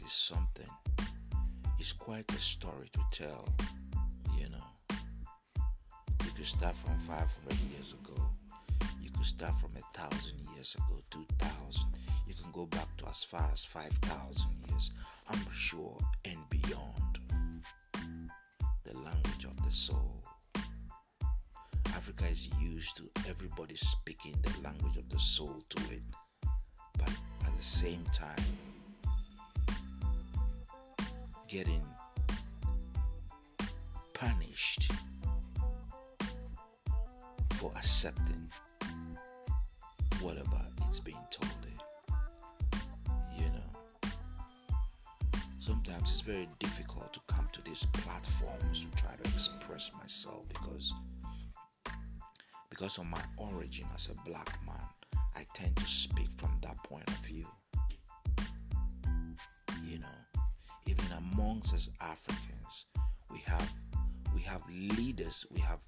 is something. It's quite a story to tell, you know. You could start from 500 years ago. You could start from a thousand years ago, 2000. You can go back to as far as 5,000 years, I'm sure, and beyond. The language of the soul. Africa is used to everybody speaking the language of the soul to it, but at the same time, getting punished for accepting whatever it's being told. You know, sometimes it's very difficult to come to these platforms to try to express myself because because of my origin as a black man, I tend to speak from that point of view. Amongst us Africans, we have we have leaders, we have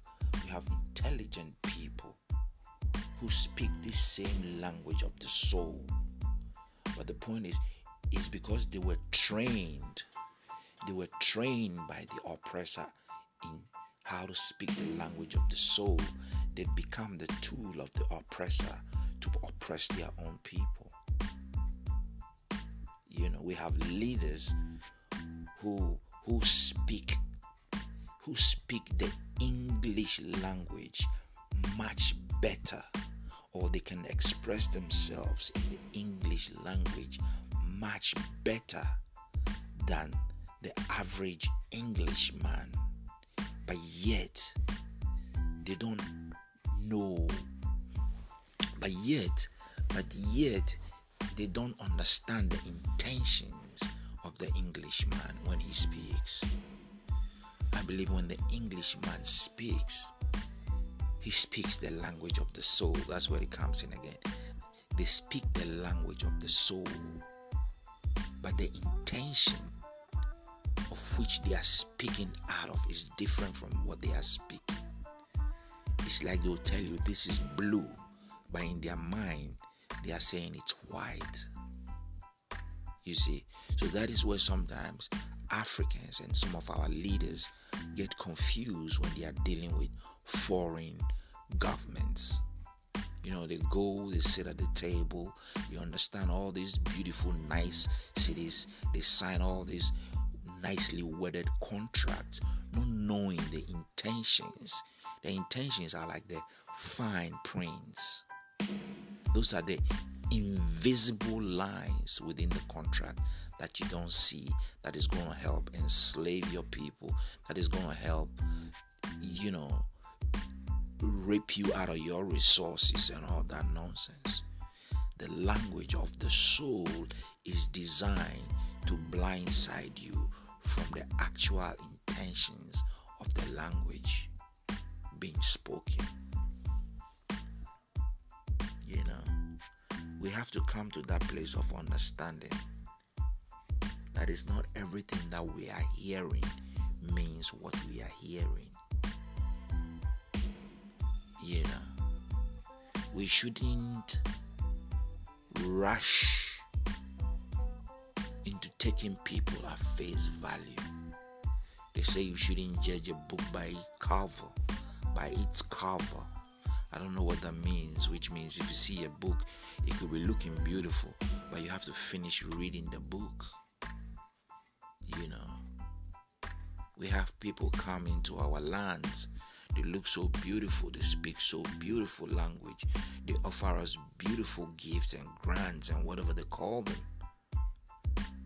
we have intelligent people who speak the same language of the soul. But the point is, is because they were trained, they were trained by the oppressor in how to speak the language of the soul. They've become the tool of the oppressor to oppress their own people. You know, we have leaders who who speak who speak the English language much better or they can express themselves in the English language much better than the average Englishman. But yet, they don't know. But yet, but yet, they don't understand the intentions the Englishman when he speaks. I believe when the Englishman speaks, he speaks the language of the soul. That's where it comes in again. They speak the language of the soul, but the intention of which they are speaking out of is different from what they are speaking. It's like they'll tell you this is blue, but in their mind, they are saying it's white. You see, so that is where sometimes Africans and some of our leaders get confused when they are dealing with foreign governments. You know, they go, they sit at the table, you understand all these beautiful, nice cities, they sign all these nicely worded contracts, not knowing the intentions. The intentions are like the fine prints, those are the invisible lines within the contract that you don't see that is going to help enslave your people, that is going to help, you know, rip you out of your resources and all that nonsense. The language of the soul is designed to blindside you from the actual intentions of the language being spoken. We have to come to that place of understanding that is not everything that we are hearing means what we are hearing. You know, we shouldn't rush into taking people at face value. They say you shouldn't judge a book by its cover, by its cover. I don't know what that means, which means if you see a book, it could be looking beautiful, but you have to finish reading the book. You know, we have people come into our lands. They look so beautiful. They speak so beautiful language. They offer us beautiful gifts and grants and whatever they call them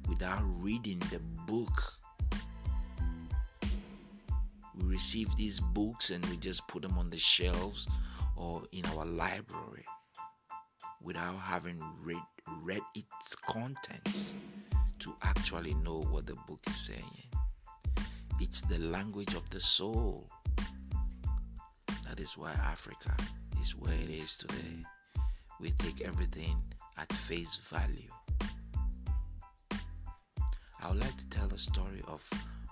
without reading the book. We receive these books and we just put them on the shelves or in our library without having read, read its contents to actually know what the book is saying. It's the language of the soul. That is why Africa is where it is today. We take everything at face value. I would like to tell a story of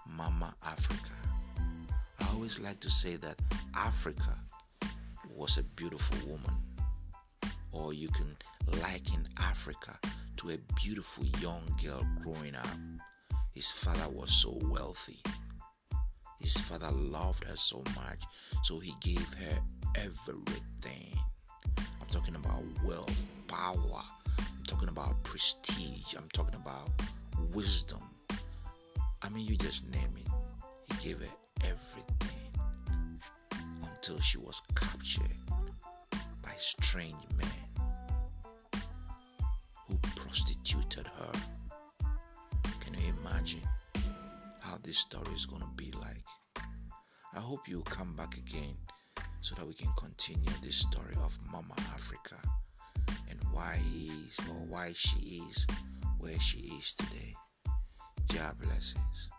Mama Africa. Always like to say that Africa was a beautiful woman, or you can liken Africa to a beautiful young girl growing up. His father was so wealthy. His father loved her so much, so he gave her everything. I'm talking about wealth, power, I'm talking about prestige, I'm talking about wisdom. I mean, you just name it. He gave her until she was captured by strange men who prostituted her. Can you imagine how this story is going to be like? I hope you come back again so that we can continue this story of Mama Africa and why he is or why she is where she is today. God blessings.